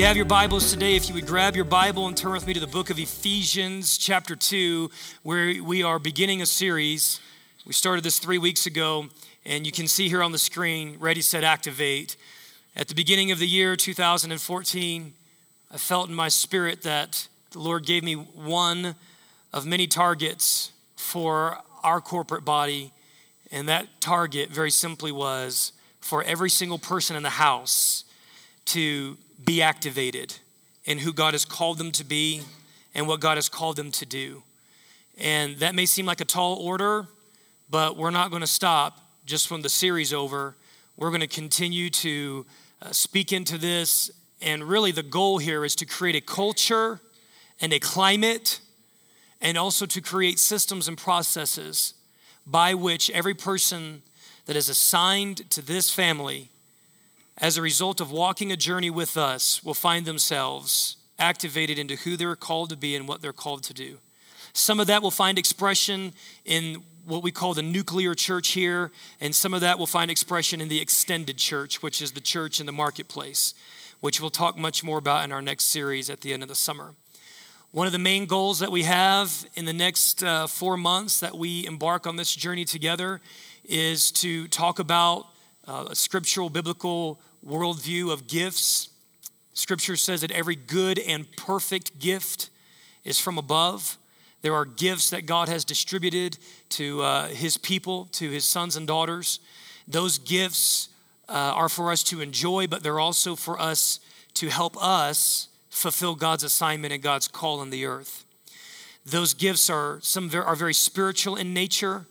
you have your Bibles today, if you would grab your Bible and turn with me to the book of Ephesians, chapter 2, where we are beginning a series. We started this three weeks ago, and you can see here on the screen Ready, Set, Activate. At the beginning of the year 2014, I felt in my spirit that the Lord gave me one of many targets for our corporate body, and that target very simply was for every single person in the house to be activated in who God has called them to be and what God has called them to do. And that may seem like a tall order, but we're not going to stop just when the series over. We're going to continue to uh, speak into this. And really, the goal here is to create a culture and a climate, and also to create systems and processes by which every person that is assigned to this family as a result of walking a journey with us, will find themselves activated into who they're called to be and what they're called to do. Some of that will find expression in what we call the nuclear church here, and some of that will find expression in the extended church, which is the church in the marketplace, which we'll talk much more about in our next series at the end of the summer. One of the main goals that we have in the next uh, four months that we embark on this journey together is to talk about uh, a scriptural, biblical worldview of gifts. Scripture says that every good and perfect gift is from above. There are gifts that God has distributed to uh, his people, to his sons and daughters. Those gifts uh, are for us to enjoy, but they're also for us to help us fulfill God's assignment and God's call on the earth. Those gifts are some are very spiritual in nature.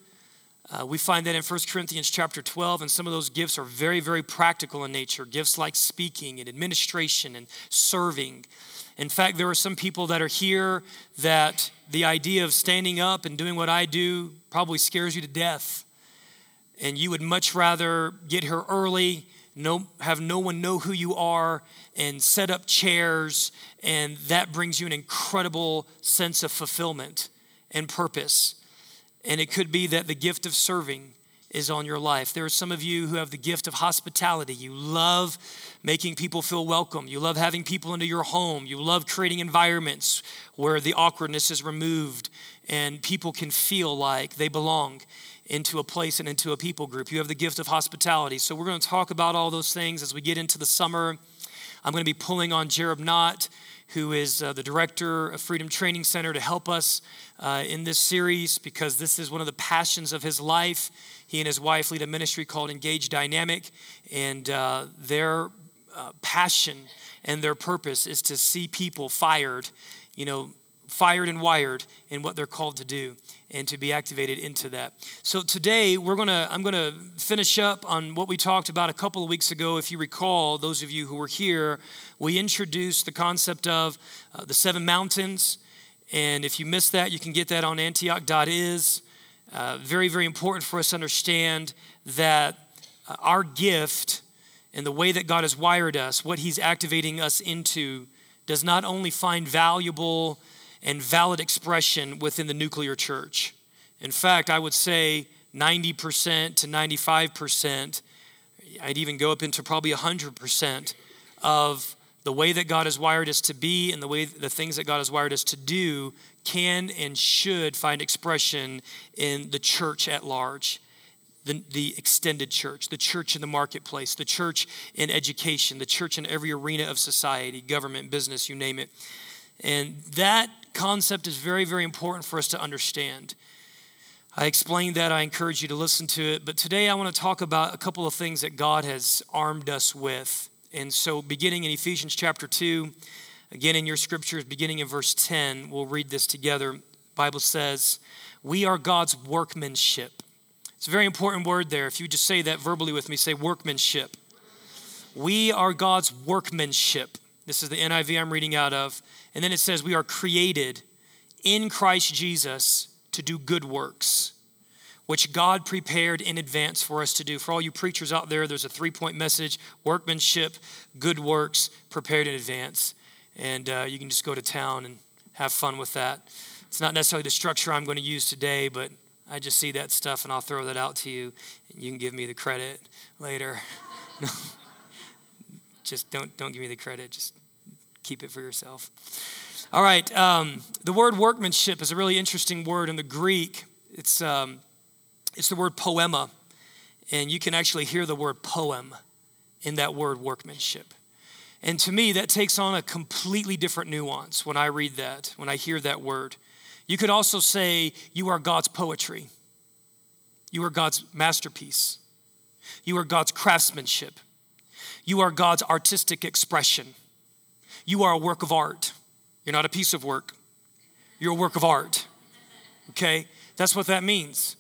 Uh, we find that in 1 Corinthians chapter 12, and some of those gifts are very, very practical in nature. Gifts like speaking and administration and serving. In fact, there are some people that are here that the idea of standing up and doing what I do probably scares you to death. And you would much rather get here early, no, have no one know who you are, and set up chairs, and that brings you an incredible sense of fulfillment and purpose. And it could be that the gift of serving is on your life. There are some of you who have the gift of hospitality. You love making people feel welcome. You love having people into your home. You love creating environments where the awkwardness is removed and people can feel like they belong into a place and into a people group. You have the gift of hospitality. So we're going to talk about all those things as we get into the summer. I'm going to be pulling on Jared Knott who is uh, the director of Freedom Training Center, to help us uh, in this series because this is one of the passions of his life. He and his wife lead a ministry called Engage Dynamic, and uh, their uh, passion and their purpose is to see people fired, you know, fired and wired in what they're called to do and to be activated into that. So today we're going to I'm going to finish up on what we talked about a couple of weeks ago. If you recall those of you who were here we introduced the concept of uh, the seven mountains. And if you missed that you can get that on antioch.is uh, very very important for us to understand that uh, our gift and the way that God has wired us what he's activating us into does not only find valuable and valid expression within the nuclear church. In fact, I would say 90% to 95%, I'd even go up into probably 100% of the way that God has wired us to be and the way the things that God has wired us to do can and should find expression in the church at large. The, the, extended church, the church in the marketplace, the church in education, the church in every arena of society, government, business, you name it. And that concept is very, very important for us to understand. I explained that. I encourage you to listen to it. But today I want to talk about a couple of things that God has armed us with. And so, beginning in Ephesians chapter 2, again in your scriptures, beginning in verse 10, we'll read this together. The Bible says, We are God's workmanship. It's a very important word there. If you just say that verbally with me, say workmanship. We are God's workmanship. This is the NIV I'm reading out of. And then it says, We are created in Christ Jesus to do good works, which God prepared in advance for us to do. For all you preachers out there, there's a three point message workmanship, good works, prepared in advance. And uh, you can just go to town and have fun with that. It's not necessarily the structure I'm going to use today, but I just see that stuff and I'll throw that out to you. And you can give me the credit later. just don't, don't give me the credit. Just keep it for yourself. All right, um, the word workmanship is a really interesting word in the Greek. It's, um, it's the word poema, and you can actually hear the word poem in that word workmanship. And to me, that takes on a completely different nuance when I read that, when I hear that word. You could also say, You are God's poetry. You are God's masterpiece. You are God's craftsmanship. You are God's artistic expression. You are a work of art. You're not a piece of work, you're a work of art. Okay? That's what that means.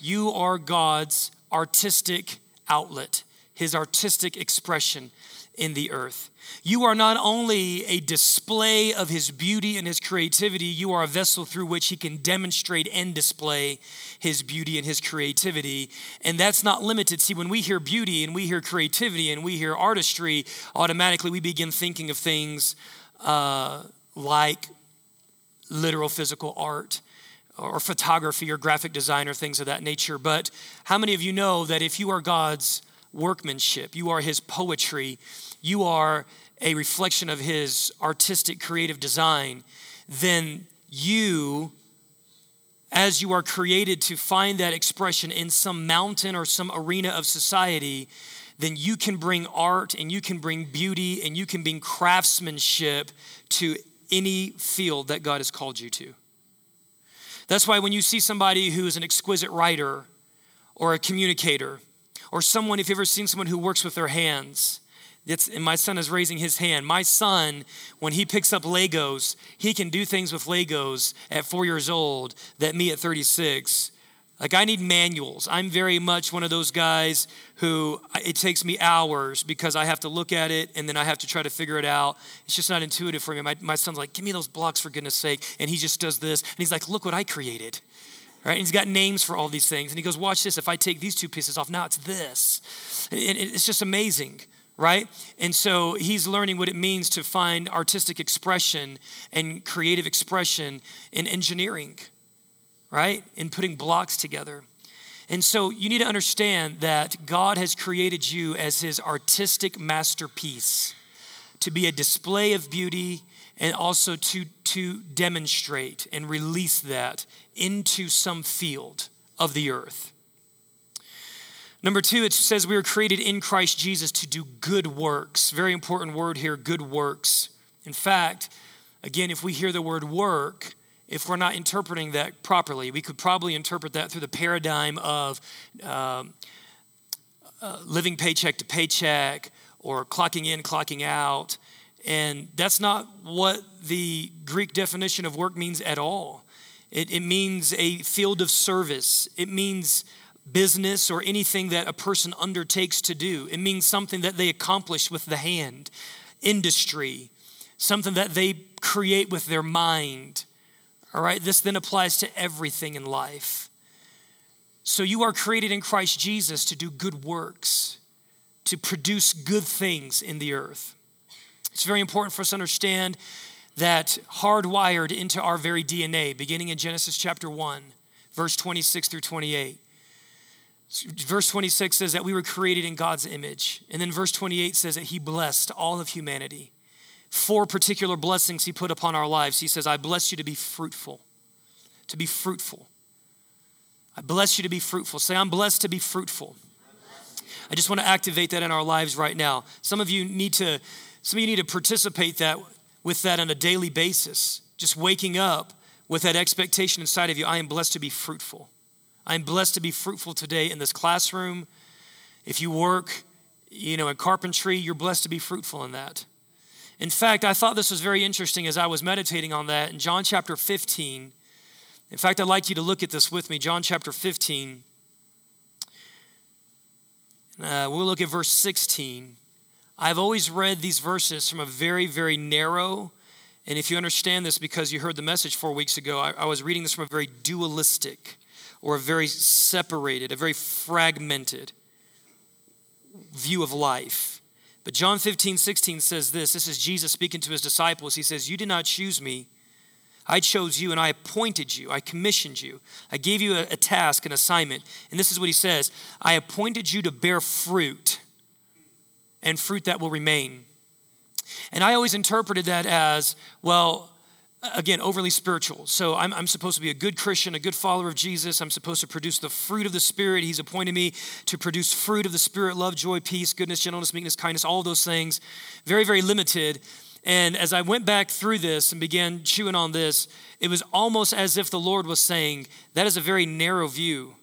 You are God's artistic outlet, His artistic expression in the earth. You are not only a display of his beauty and his creativity, you are a vessel through which he can demonstrate and display his beauty and his creativity. And that's not limited. See, when we hear beauty and we hear creativity and we hear artistry, automatically we begin thinking of things uh, like literal physical art or photography or graphic design or things of that nature. But how many of you know that if you are God's workmanship, you are his poetry, you are a reflection of his artistic creative design, then you, as you are created to find that expression in some mountain or some arena of society, then you can bring art and you can bring beauty and you can bring craftsmanship to any field that God has called you to. That's why when you see somebody who is an exquisite writer or a communicator, or someone, if you've ever seen someone who works with their hands, it's, and my son is raising his hand. My son, when he picks up Legos, he can do things with Legos at four years old that me at 36. Like, I need manuals. I'm very much one of those guys who it takes me hours because I have to look at it and then I have to try to figure it out. It's just not intuitive for me. My, my son's like, Give me those blocks for goodness sake. And he just does this. And he's like, Look what I created. Right? And he's got names for all these things. And he goes, Watch this. If I take these two pieces off, now it's this. And it's just amazing right? And so he's learning what it means to find artistic expression and creative expression in engineering, right? In putting blocks together. And so you need to understand that God has created you as his artistic masterpiece to be a display of beauty and also to, to demonstrate and release that into some field of the earth. Number two, it says we were created in Christ Jesus to do good works. Very important word here good works. In fact, again, if we hear the word work, if we're not interpreting that properly, we could probably interpret that through the paradigm of um, uh, living paycheck to paycheck or clocking in, clocking out. And that's not what the Greek definition of work means at all. It, it means a field of service, it means business or anything that a person undertakes to do. It means something that they accomplish with the hand, industry, something that they create with their mind. All right, this then applies to everything in life. So you are created in Christ Jesus to do good works, to produce good things in the earth. It's very important for us to understand that hardwired into our very DNA, beginning in Genesis chapter 1, verse 26 through 28 Verse 26 says that we were created in God's image. And then verse 28 says that He blessed all of humanity. Four particular blessings He put upon our lives. He says, I bless you to be fruitful. To be fruitful. I bless you to be fruitful. Say, I'm blessed to be fruitful. I just want to activate that in our lives right now. Some of you need to, some of you need to participate that with that on a daily basis. Just waking up with that expectation inside of you. I am blessed to be fruitful. I'm blessed to be fruitful today in this classroom. If you work, you know, in carpentry, you're blessed to be fruitful in that. In fact, I thought this was very interesting as I was meditating on that in John chapter 15. In fact, I'd like you to look at this with me. John chapter 15. Uh, we'll look at verse 16. I've always read these verses from a very, very narrow, and if you understand this because you heard the message four weeks ago, I, I was reading this from a very dualistic or a very separated, a very fragmented view of life. But John 15, 16 says this this is Jesus speaking to his disciples. He says, You did not choose me. I chose you and I appointed you. I commissioned you. I gave you a, a task, an assignment. And this is what he says I appointed you to bear fruit and fruit that will remain. And I always interpreted that as, well, again, overly spiritual. So I'm, I'm, supposed to be a good Christian, a good follower of Jesus. I'm supposed to produce the fruit of the Spirit. He's appointed me to produce fruit of the Spirit love, joy, peace, goodness, gentleness, meekness, kindness, all those things. Very, very limited. And as I went back through this and began chewing on this, it was almost as if the Lord was saying, That is a very narrow view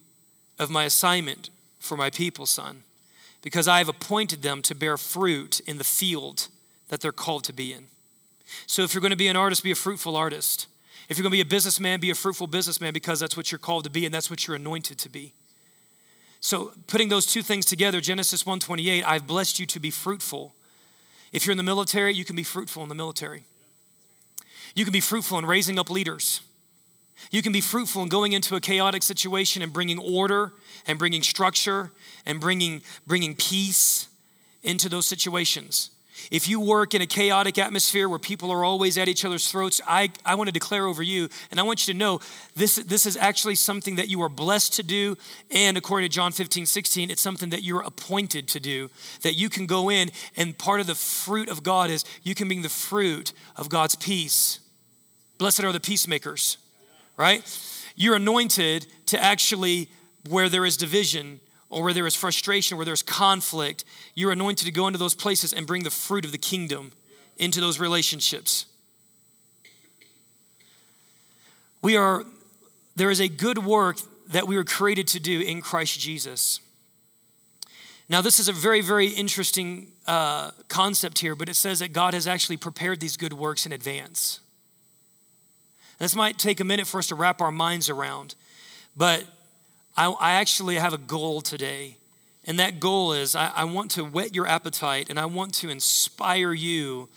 of my assignment for my people, son, because I have appointed them to bear fruit in the field that they're called to be in. So if you're going to be an artist, be a fruitful artist. If you're going to be a businessman, be a fruitful businessman because that's what you're called to be and that's what you're anointed to be. So putting those two things together, Genesis 1:28, I've blessed you to be fruitful. If you're in the military, you can be fruitful in the military. You can be fruitful in raising up leaders. You can be fruitful in going into a chaotic situation and bringing order and bringing structure and bringing, bringing peace into those situations. If you work in a chaotic atmosphere where people are always at each other's throats, I, I want to declare over you, and I want you to know this, this is actually something that you are blessed to do. And according to John 15, 16, it's something that you're appointed to do, that you can go in, and part of the fruit of God is you can bring the fruit of God's peace. Blessed are the peacemakers, right? You're anointed to actually, where there is division, or where there is frustration, where there's conflict, you're anointed to go into those places and bring the fruit of the kingdom into those relationships. We are, there is a good work that we were created to do in Christ Jesus. Now, this is a very, very interesting uh, concept here, but it says that God has actually prepared these good works in advance. This might take a minute for us to wrap our minds around, but I, I actually have a goal today. And that goal is I, I want to whet your appetite and I want to inspire you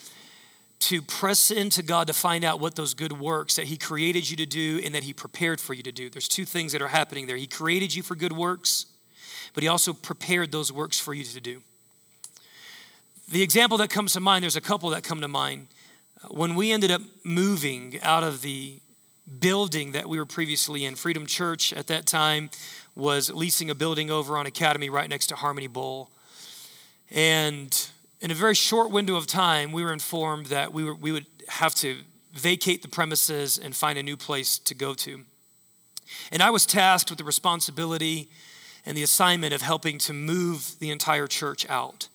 to press into God to find out what those good works that He created you to do and that He prepared for you to do. There's two things that are happening there. He created you for good works, but He also prepared those works for you to do. The example that comes to mind, there's a couple that come to mind. When we ended up moving out of the building that we were previously in. Freedom Church at that time was leasing a building over on Academy right next to Harmony Bowl. And in a very short window of time, we were informed that we, were, we would have to vacate the premises and find a new place to go to. And I was tasked with the responsibility and the assignment of helping to move the entire church out.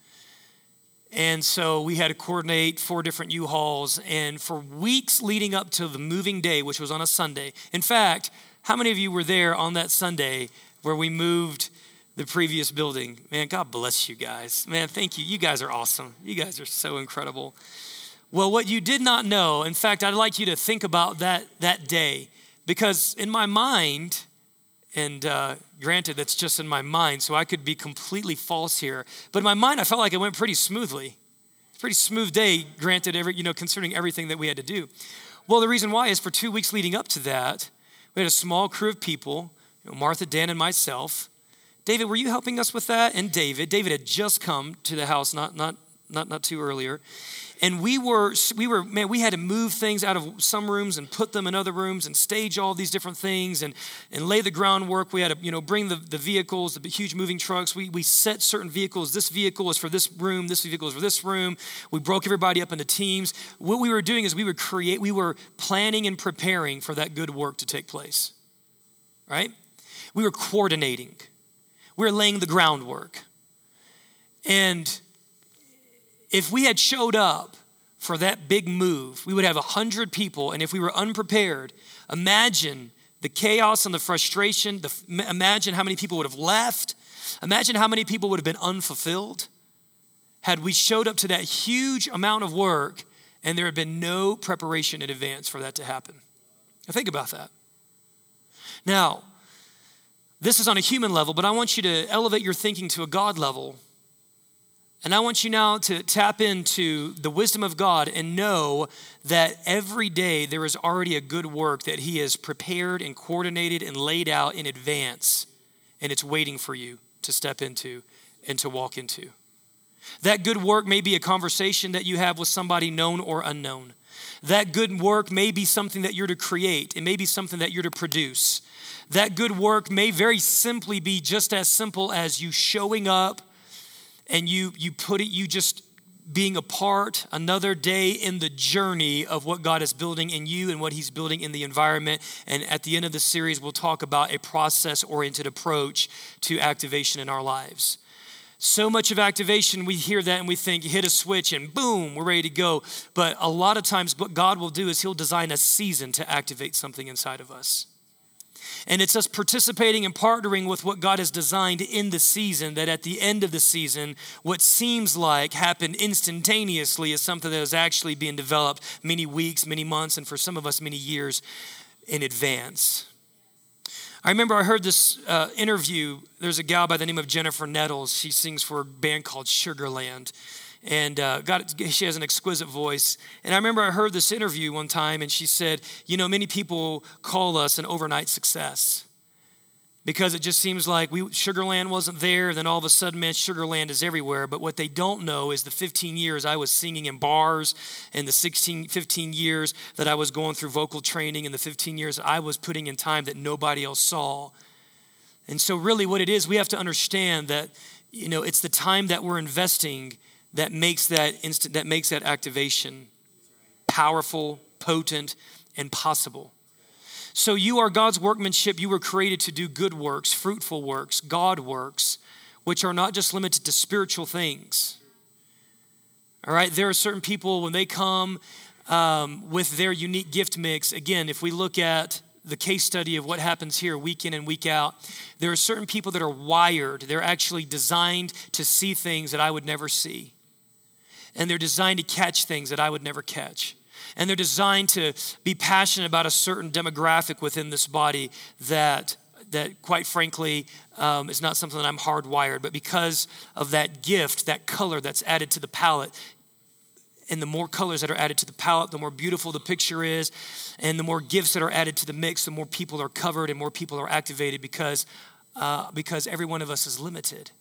And so we had to coordinate four different U Hauls. And for weeks leading up to the moving day, which was on a Sunday, in fact, how many of you were there on that Sunday where we moved the previous building? Man, God bless you guys. Man, thank you. You guys are awesome. You guys are so incredible. Well, what you did not know, in fact, I'd like you to think about that, that day because in my mind, and uh, granted, that's just in my mind, so I could be completely false here. But in my mind, I felt like it went pretty smoothly. Pretty smooth day, granted, every, you know, concerning everything that we had to do. Well, the reason why is for two weeks leading up to that, we had a small crew of people, you know, Martha, Dan, and myself. David, were you helping us with that? And David. David had just come to the house not, not, not, not too earlier. And we were we were man we had to move things out of some rooms and put them in other rooms and stage all these different things and and lay the groundwork. We had to you know bring the, the vehicles the huge moving trucks. We, we set certain vehicles. This vehicle is for this room. This vehicle is for this room. We broke everybody up into teams. What we were doing is we would create we were planning and preparing for that good work to take place right? We were coordinating. We were laying the groundwork. And if we had showed up for that big move, we would have 100 people. And if we were unprepared, imagine the chaos and the frustration. The, imagine how many people would have left. Imagine how many people would have been unfulfilled had we showed up to that huge amount of work and there had been no preparation in advance for that to happen. Now, think about that. Now, this is on a human level, but I want you to elevate your thinking to a God level and I want you now to tap into the wisdom of God and know that every day there is already a good work that He has prepared and coordinated and laid out in advance, and it's waiting for you to step into and to walk into. That good work may be a conversation that you have with somebody known or unknown. That good work may be something that you're to create, it may be something that you're to produce. That good work may very simply be just as simple as you showing up and you you put it you just being a part, another day in the journey of what God is building in you and what He's building in the environment. And at the end of the series, we'll talk about a process oriented approach to activation in our lives. So much of activation, we hear that and we think, hit a switch and boom, we're ready to go. But a lot of times, what God will do is He'll design a season to activate something inside of us. And it's us participating and partnering with what God has designed in the season that at the end of the season, what seems like happened instantaneously is something that is actually being developed many weeks, many months, and for some of us, many years in advance. I remember I heard this uh, interview. There's a gal by the name of Jennifer Nettles. She sings for a band called Sugarland and uh, got, she has an exquisite voice. And I remember I heard this interview one time, and she said, You know, many people call us an overnight success because it just seems like we, Sugarland wasn't there, then all of a sudden, man, Sugarland is everywhere. But what they don't know is the 15 years I was singing in bars, and the 16, 15 years that I was going through vocal training, and the 15 years I was putting in time that nobody else saw. And so, really, what it is, we have to understand that, you know, it's the time that we're investing that makes that instant that makes that activation powerful, potent, and possible. So you are God's workmanship. You were created to do good works, fruitful works, God works, which are not just limited to spiritual things. All right, there are certain people when they come um, with their unique gift mix. Again, if we look at the case study of what happens here week in and week out, there are certain people that are wired. They're actually designed to see things that I would never see and they're designed to catch things that I would never catch. And they're designed to be passionate about a certain demographic within this body that, that quite frankly, um, is not something that I'm hardwired. But because of that gift, that color that's added to the palette, and the more colors that are added to the palette, the more beautiful the picture is, and the more gifts that are added to the mix, the more people are covered and more people are activated because, uh, because every one of us is limited.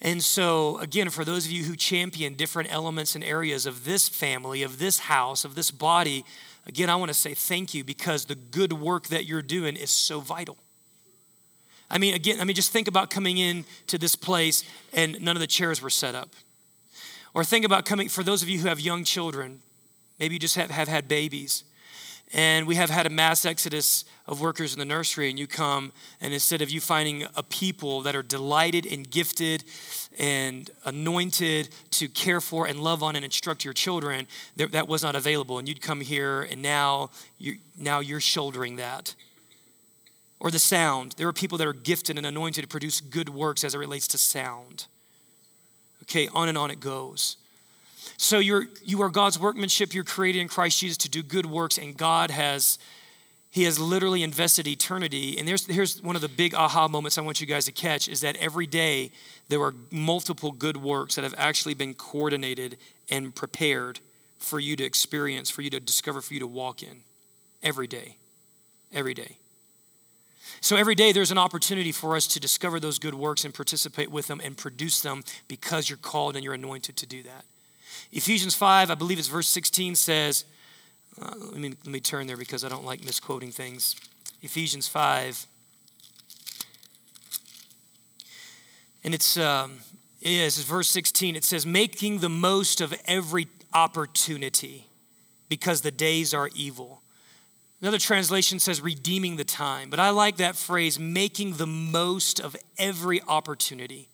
And so, again, for those of you who champion different elements and areas of this family, of this house, of this body, again, I want to say thank you because the good work that you're doing is so vital. I mean, again, I mean, just think about coming in to this place and none of the chairs were set up. Or think about coming, for those of you who have young children, maybe you just have, have had babies and we have had a mass exodus of workers in the nursery and you come and instead of you finding a people that are delighted and gifted and anointed to care for and love on and instruct your children that was not available. And you'd come here and now you now you're shouldering that. Or the sound. There are people that are gifted and anointed to produce good works as it relates to sound. Okay on and on it goes so you're you are God's workmanship. You're created in Christ Jesus to do good works, and God has He has literally invested eternity. And there's here's one of the big aha moments I want you guys to catch is that every day there are multiple good works that have actually been coordinated and prepared for you to experience, for you to discover, for you to walk in. Every day. Every day. So every day there's an opportunity for us to discover those good works and participate with them and produce them because you're called and you're anointed to do that. Ephesians 5, I believe it's verse 16, says, uh, let, me, let me turn there because I don't like misquoting things. Ephesians 5. And it's, um, it's verse 16. It says, making the most of every opportunity because the days are evil. Another translation says redeeming the time, but I like that phrase, making the most of every opportunity.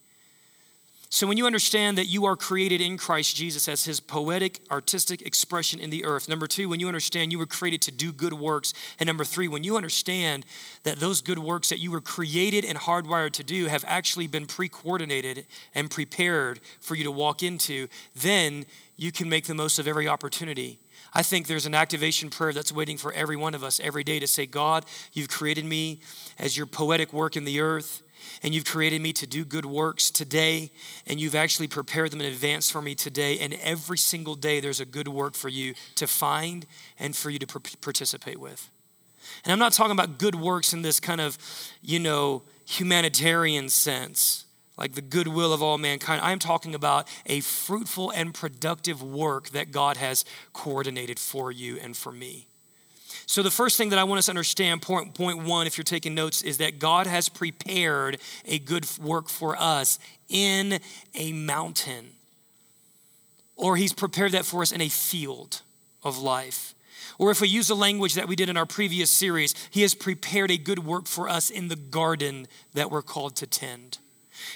So, when you understand that you are created in Christ Jesus as his poetic, artistic expression in the earth. Number two, when you understand you were created to do good works. And number three, when you understand that those good works that you were created and hardwired to do have actually been pre coordinated and prepared for you to walk into, then you can make the most of every opportunity. I think there's an activation prayer that's waiting for every one of us every day to say, God, you've created me as your poetic work in the earth and you've created me to do good works today, and you've actually prepared them in advance for me today. And every single day, there's a good work for you to find and for you to participate with. And I'm not talking about good works in this kind of, you know, humanitarian sense, like the goodwill of all mankind. I'm talking about a fruitful and productive work that God has coordinated for you and for me. So, the first thing that I want us to understand, point, point one, if you're taking notes, is that God has prepared a good work for us in a mountain. or He's prepared that for us in a field of life. Or if we use the language that we did in our previous series, He has prepared a good work for us in the garden that we're called to tend.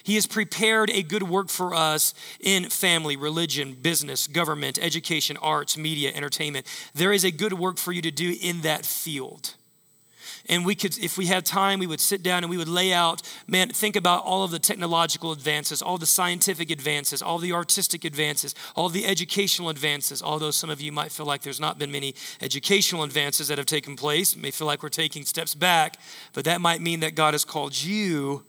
He has prepared a good work for us in family, religion, business, government, education, arts, media, entertainment. There is a good work for you to do in that field. And we could, if we had time, we would sit down and we would lay out, man, think about all of the technological advances, all the scientific advances, all the artistic advances, all the educational advances. Although some of you might feel like there's not been many educational advances that have taken place, may feel like we're taking steps back, but that might mean that God has called you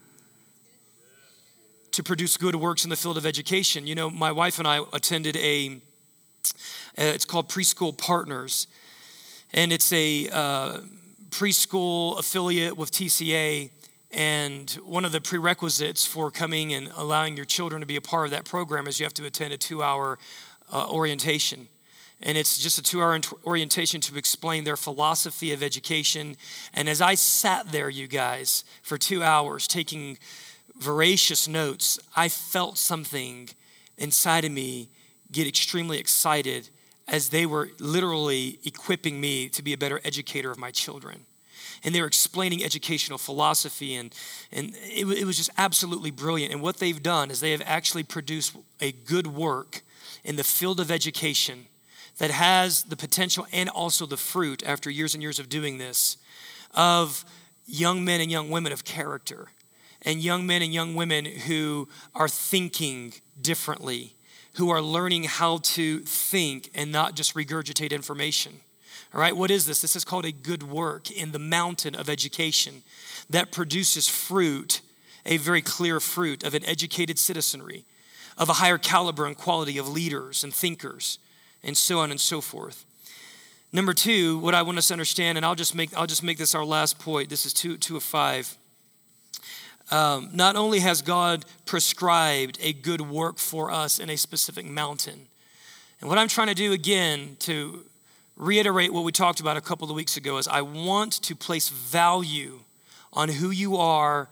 to produce good works in the field of education. You know, my wife and I attended a, it's called Preschool Partners, and it's a uh, preschool affiliate with TCA. And one of the prerequisites for coming and allowing your children to be a part of that program is you have to attend a two hour uh, orientation. And it's just a two hour orientation to explain their philosophy of education. And as I sat there, you guys, for two hours taking voracious notes, I felt something inside of me get extremely excited as they were literally equipping me to be a better educator of my children. And they were explaining educational philosophy, and, and it, it was just absolutely brilliant. And what they've done is they have actually produced a good work in the field of education that has the potential and also the fruit, after years and years of doing this, of young men and young women of character and young men and young women who are thinking differently, who are learning how to think and not just regurgitate information. All right, what is this? This is called a good work in the mountain of education that produces fruit, a very clear fruit of an educated citizenry, of a higher caliber and quality of leaders and thinkers, and so on and so forth. Number two, what I want us to understand, and I'll just make I'll just make this our last point. This is two two of five um, not only has God prescribed a good work for us in a specific mountain, and what I'm trying to do again to reiterate what we talked about a couple of weeks ago is I want to place value on who you are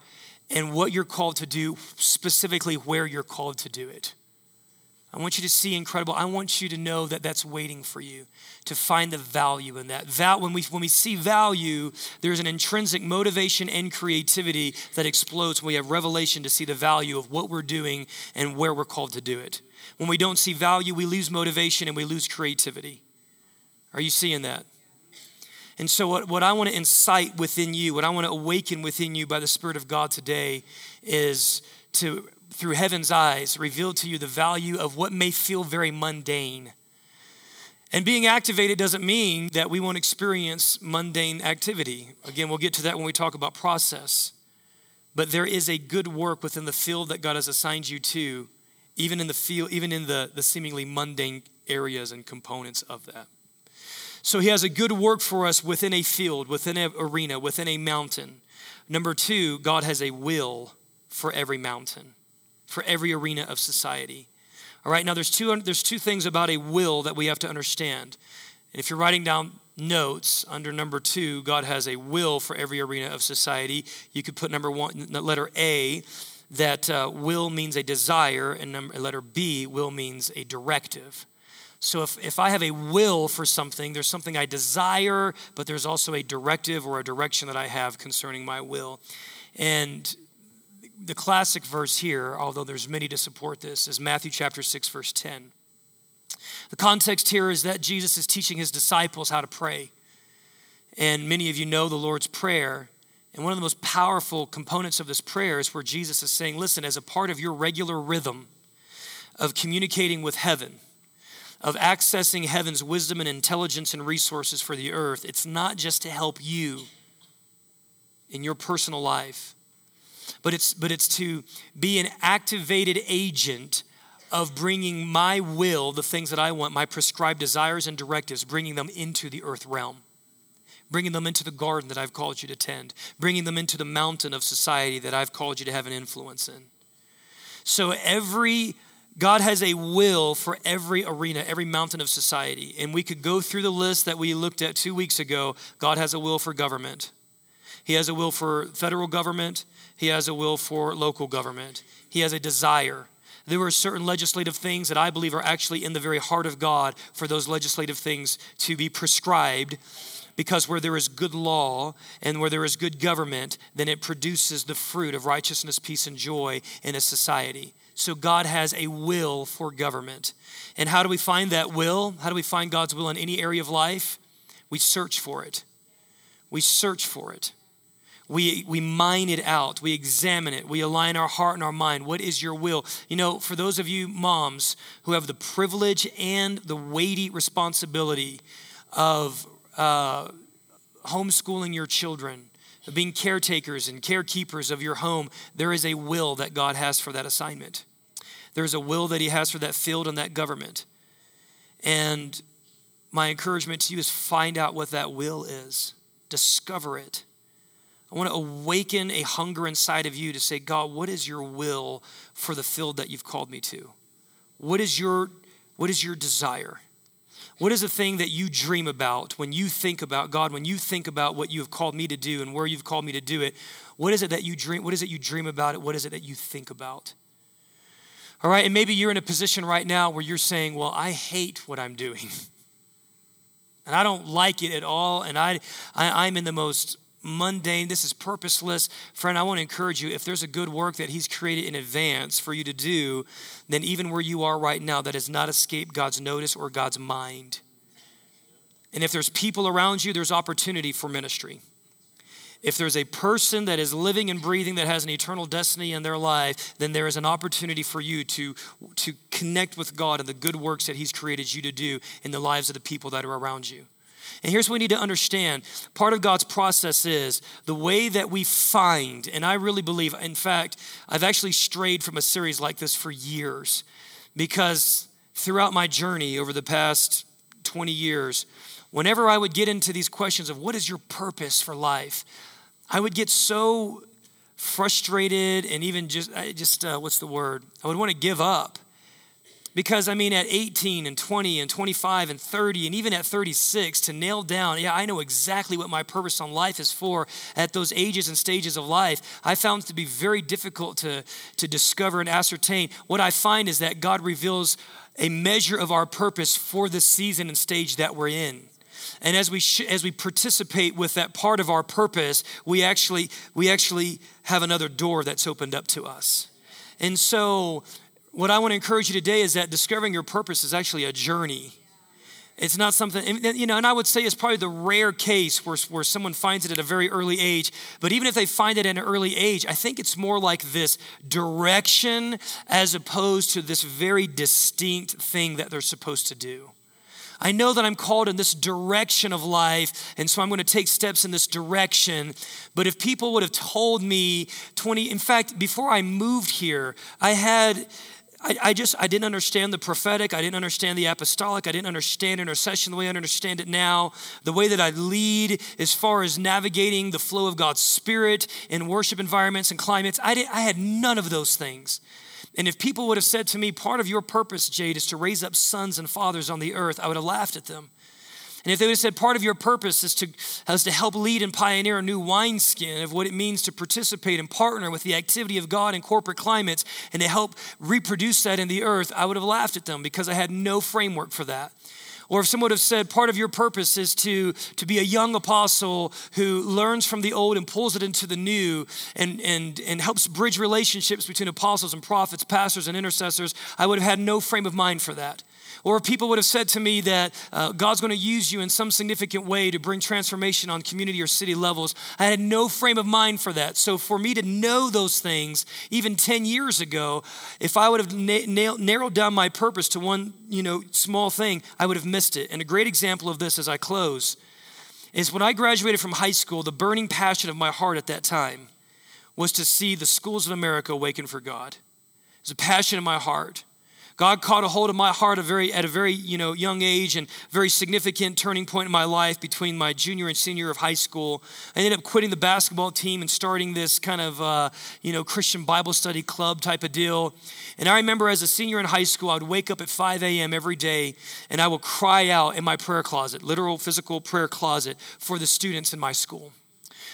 and what you're called to do, specifically where you're called to do it. I want you to see incredible. I want you to know that that's waiting for you to find the value in that. Val, when, we, when we see value, there's an intrinsic motivation and creativity that explodes when we have revelation to see the value of what we're doing and where we're called to do it. When we don't see value, we lose motivation and we lose creativity. Are you seeing that? And so, what, what I want to incite within you, what I want to awaken within you by the Spirit of God today is to through heaven's eyes, revealed to you the value of what may feel very mundane. And being activated doesn't mean that we won't experience mundane activity. Again, we'll get to that when we talk about process. But there is a good work within the field that God has assigned you to, even in the field, even in the, the seemingly mundane areas and components of that. So he has a good work for us within a field, within an arena, within a mountain. Number two, God has a will for every mountain for every arena of society. All right, now there's two, there's two things about a will that we have to understand. And if you're writing down notes under number two, God has a will for every arena of society. You could put number one, letter A, that uh, will means a desire, and number, letter B, will means a directive. So if, if I have a will for something, there's something I desire, but there's also a directive or a direction that I have concerning my will. And the classic verse here, although there's many to support this, is Matthew chapter 6, verse 10. The context here is that Jesus is teaching his disciples how to pray. And many of you know the Lord's Prayer. And one of the most powerful components of this prayer is where Jesus is saying, listen, as a part of your regular rhythm of communicating with heaven, of accessing heaven's wisdom and intelligence and resources for the earth, it's not just to help you in your personal life but it's, but it's to be an activated agent of bringing my will, the things that I want, my prescribed desires and directives, bringing them into the earth realm, bringing them into the garden that I've called you to tend, bringing them into the mountain of society that I've called you to have an influence in. So every God has a will for every arena, every mountain of society. And we could go through the list that we looked at two weeks ago. God has a will for government. He has a will for federal government. He has a will for local government. He has a desire. there are certain legislative things that I believe are actually in the very heart of God for those legislative things to be prescribed. Because where there is good law and where there is good government, then it produces the fruit of righteousness, peace, and joy in a society. So God has a will for government. And how do we find that will? How do we find God's will in any area of life? We search for it. We search for it. We, we mine it out. We examine it. We align our heart and our mind. What is your will? You know, for those of you moms who have the privilege and the weighty responsibility of uh, homeschooling your children, of being caretakers and carekeepers of your home, there is a will that God has for that assignment. There's a will that He has for that field and that government. And my encouragement to you is find out what that will is, discover it I want to awaken a hunger inside of you to say, God, what is your will for the field that you've called me to? What is your, what is your desire? What is the thing that you dream about when you think about God, when you think about what you have called me to do and where you've called me to do it? What is it that you dream? What is it you dream about it? What is it that you think about? All right, and maybe you're in a position right now where you're saying, Well, I hate what I'm doing. and I don't like it at all. And I, I, I'm in the most mundane, this is purposeless. Friend, I want to encourage you if there's a good work that He's created in advance for you to do, then even where you are right now, that has not escaped God's notice or God's mind. And if there's people around you, there's opportunity for ministry. If there's a person that is living and breathing that has an eternal destiny in their life, then there is an opportunity for you to, to connect with God and the good works that He's created you to do in the lives of the people that are around you. And here's what we need to understand part of God's process is the way that we find, and I really believe, in fact, I've actually strayed from a series like this for years because throughout my journey over the past 20 years, whenever I would get into these questions of what is your purpose for life, I would get so frustrated and even just, just uh, what's the word? I would want to give up because, I mean, at 18 and 20 and 25 and 30 and even at 36, to nail down, yeah, I know exactly what my purpose on life is for at those ages and stages of life, I found to be very difficult to, to discover and ascertain. What I find is that God reveals a measure of our purpose for the season and stage that we're in. And as we sh- as we participate with that part of our purpose, we actually we actually have another door that's opened up to us. And so what I want to encourage you today is that discovering your purpose is actually a journey. It's not something, you know, and I would say it's probably the rare case where, where someone finds it at a very early age. But even if they find it at an early age, I think it's more like this direction as opposed to this very distinct thing that they're supposed to do. I know that I'm called in this direction of life, and so I'm going to take steps in this direction. But if people would have told me 20, in fact, before I moved here, I had I, I, just I didn't understand the prophetic. I didn't understand the apostolic. I didn't understand intercession the way I understand it now. The way that I lead as far as navigating the flow of God's Spirit in worship environments and climates. I, did, I had none of those things. And if people would have said to me, part of your purpose, Jade, is to raise up sons and fathers on the earth, I would have laughed at them. And if they would have said part of your purpose is to, is to help lead and pioneer a new wineskin of what it means to participate and partner with the activity of God in corporate climates and to help reproduce that in the earth, I would have laughed at them because I had no framework for that. Or if someone would have said, part of your purpose is to, to be a young apostle who learns from the old and pulls it into the new and, and, and helps bridge relationships between apostles and prophets, pastors and intercessors, I would have had no frame of mind for that. Or if people would have said to me that uh, God's going to use you in some significant way to bring transformation on community or city levels, I had no frame of mind for that. So for me to know those things, even 10 years ago, if I would have na- narrowed down my purpose to one you know, small thing, I would have missed it. And a great example of this as I close is when I graduated from high school, the burning passion of my heart at that time was to see the schools of America awaken for God. It was a passion in my heart. God caught a hold of my heart a very, at a very you know, young age and very significant turning point in my life between my junior and senior of high school. I ended up quitting the basketball team and starting this kind of uh, you know, Christian Bible study club type of deal. And I remember as a senior in high school, I would wake up at 5 a.m. every day and I would cry out in my prayer closet, literal physical prayer closet, for the students in my school.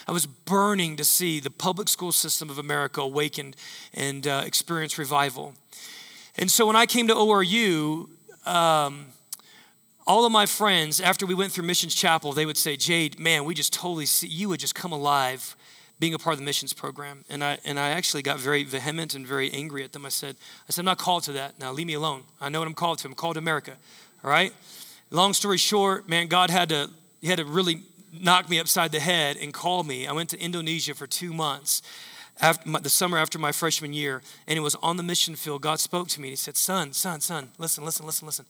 I was burning to see the public school system of America awakened and uh, experience revival. And so when I came to ORU, um, all of my friends, after we went through Missions Chapel, they would say, Jade, man, we just totally see you would just come alive being a part of the missions program. And I, and I actually got very vehement and very angry at them. I said, I said, I'm not called to that. Now leave me alone. I know what I'm called to. I'm called to America. All right? Long story short, man, God had to, he had to really knock me upside the head and call me. I went to Indonesia for two months. After my, the summer after my freshman year, and it was on the mission field. God spoke to me. He said, Son, son, son, listen, listen, listen, listen.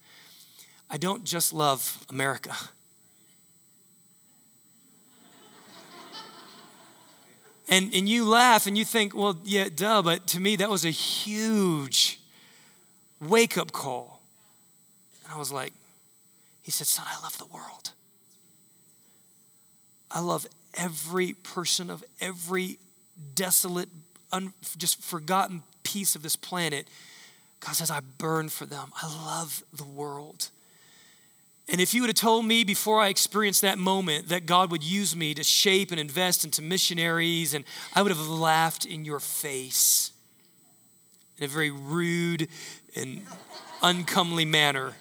I don't just love America. And, and you laugh and you think, well, yeah, duh, but to me, that was a huge wake up call. And I was like, he said, son, I love the world. I love every person of every desolate, un, just forgotten piece of this planet. God says, I burn for them. I love the world. And if you would have told me before I experienced that moment that God would use me to shape and invest into missionaries, and I would have laughed in your face in a very rude and uncomely manner.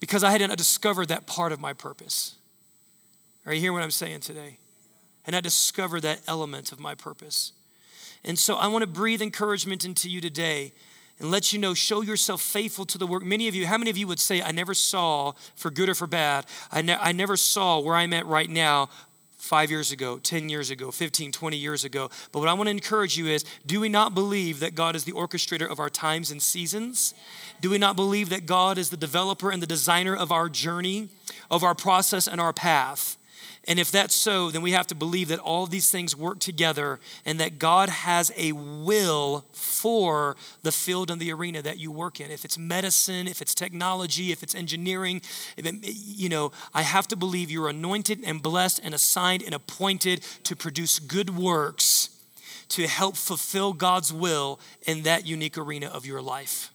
Because I hadn't discovered that part of my purpose. Are you hearing what I'm saying today? And I discovered that element of my purpose. And so I want to breathe encouragement into you today and let you know, show yourself faithful to the work. Many of you, how many of you would say, I never saw, for good or for bad, I, ne- I never saw where I'm at right now five years ago, 10 years ago, 15, 20 years ago. But what I want to encourage you is do we not believe that God is the orchestrator of our times and seasons? Do we not believe that God is the developer and the designer of our journey, of our process, and our path? And if that's so, then we have to believe that all these things work together and that God has a will for the field and the arena that you work in. If it's medicine, if it's technology, if it's engineering, if it, you know, I have to believe you're anointed and blessed and assigned and appointed to produce good works to help fulfill God's will in that unique arena of your life.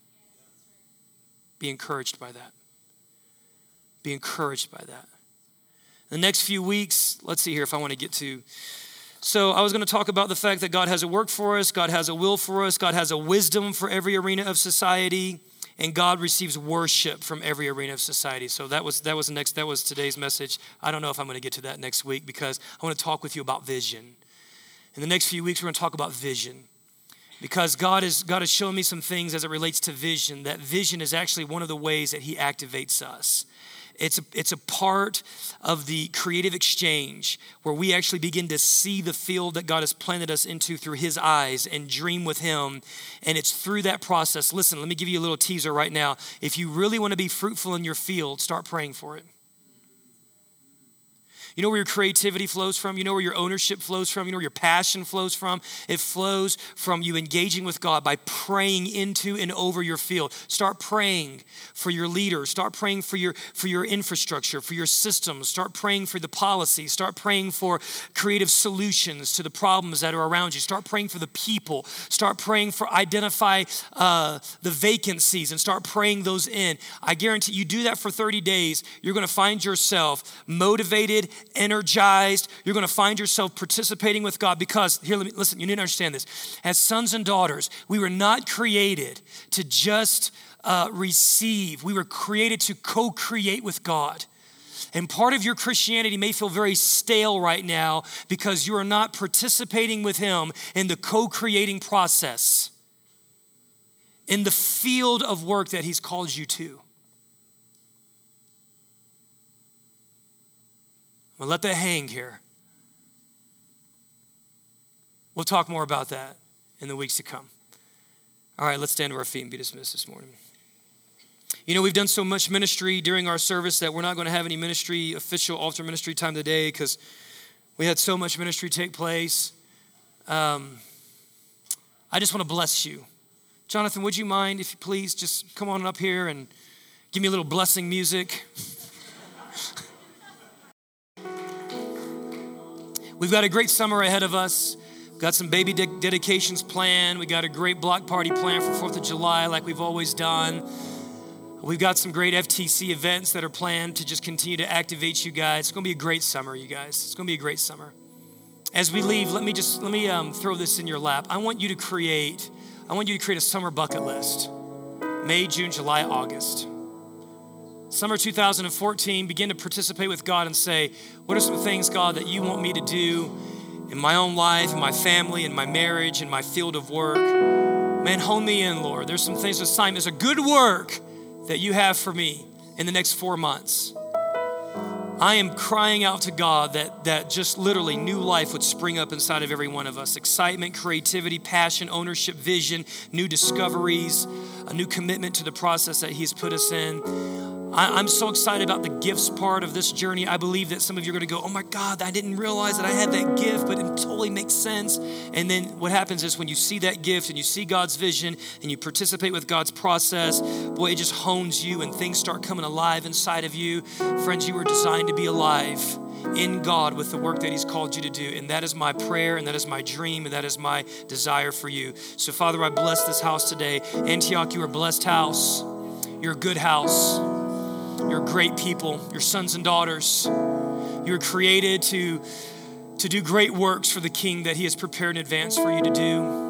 Be encouraged by that. Be encouraged by that. The next few weeks, let's see here if I want to get to. So, I was going to talk about the fact that God has a work for us, God has a will for us, God has a wisdom for every arena of society, and God receives worship from every arena of society. So that was that was next that was today's message. I don't know if I'm going to get to that next week because I want to talk with you about vision. In the next few weeks, we're going to talk about vision because God is God has shown me some things as it relates to vision. That vision is actually one of the ways that He activates us. It's a, it's a part of the creative exchange where we actually begin to see the field that God has planted us into through His eyes and dream with Him. And it's through that process. Listen, let me give you a little teaser right now. If you really want to be fruitful in your field, start praying for it. You know where your creativity flows from? You know where your ownership flows from? You know where your passion flows from? It flows from you engaging with God by praying into and over your field. Start praying for your leaders. Start praying for your, for your infrastructure, for your systems. Start praying for the policy. Start praying for creative solutions to the problems that are around you. Start praying for the people. Start praying for identify uh, the vacancies and start praying those in. I guarantee you do that for 30 days, you're going to find yourself motivated energized. You're going to find yourself participating with God because, here, let me, listen, you need to understand this. As sons and daughters, we were not created to just uh, receive, we were created to co create with God. And part of your Christianity may feel very stale right now because you are not participating with Him in the co creating process, in the field of work that He's called you to. I'm going to let that hang here. We'll talk more about that in the weeks to come. All right, let's stand to our feet and be dismissed this morning. You know, we've done so much ministry during our service that we're not going to have any ministry, official altar ministry time today because we had so much ministry take place. Um, I just want to bless you. Jonathan, would you mind if you please just come on up here and give me a little blessing music? We've got a great summer ahead of us. We've got some baby de- dedications planned. We got a great block party planned for 4th of July, like we've always done. We've got some great FTC events that are planned to just continue to activate you guys. It's going to be a great summer, you guys. It's going to be a great summer. As we leave, let me just let me um, throw this in your lap. I want you to create I want you to create a summer bucket list May, June, July, August. Summer 2014, begin to participate with God and say, What are some things, God, that you want me to do in my own life, in my family, in my marriage, in my field of work? Man, hone me in, Lord. There's some things, assignments, a good work that you have for me in the next four months. I am crying out to God that, that just literally new life would spring up inside of every one of us excitement, creativity, passion, ownership, vision, new discoveries, a new commitment to the process that He's put us in. I, am so excited about the gifts part of this journey. I believe that some of you are going to go, oh my God, I didn't realize that I had that gift, but it totally makes sense. And then what happens is when you see that gift and you see God's vision and you participate with God's process, boy, it just hones you and things start coming alive inside of you. Friends, you were designed to be alive in God with the work that He's called you to do. And that is my prayer, and that is my dream, and that is my desire for you. So, Father, I bless this house today. Antioch, you are a blessed house. You're a good house. You're great people, your sons and daughters. You're created to, to do great works for the King that He has prepared in advance for you to do.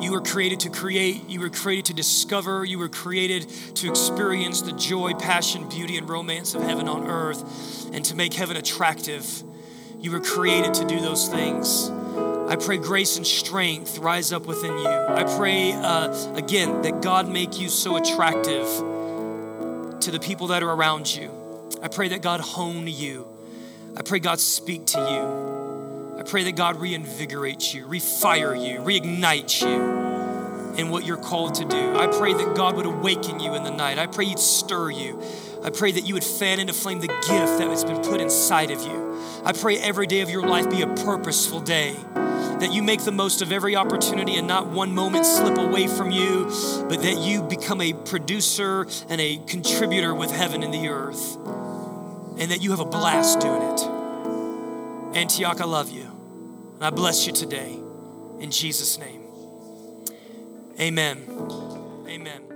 You were created to create, you were created to discover, you were created to experience the joy, passion, beauty, and romance of heaven on earth and to make heaven attractive. You were created to do those things. I pray grace and strength rise up within you. I pray, uh, again, that God make you so attractive to the people that are around you. I pray that God hone you. I pray God speak to you. I pray that God reinvigorates you, refire you, reignite you in what you're called to do. I pray that God would awaken you in the night. I pray He'd stir you. I pray that you would fan into flame the gift that has been put inside of you. I pray every day of your life be a purposeful day that you make the most of every opportunity and not one moment slip away from you, but that you become a producer and a contributor with heaven and the earth, and that you have a blast doing it. Antioch, I love you, and I bless you today. In Jesus' name. Amen. Amen.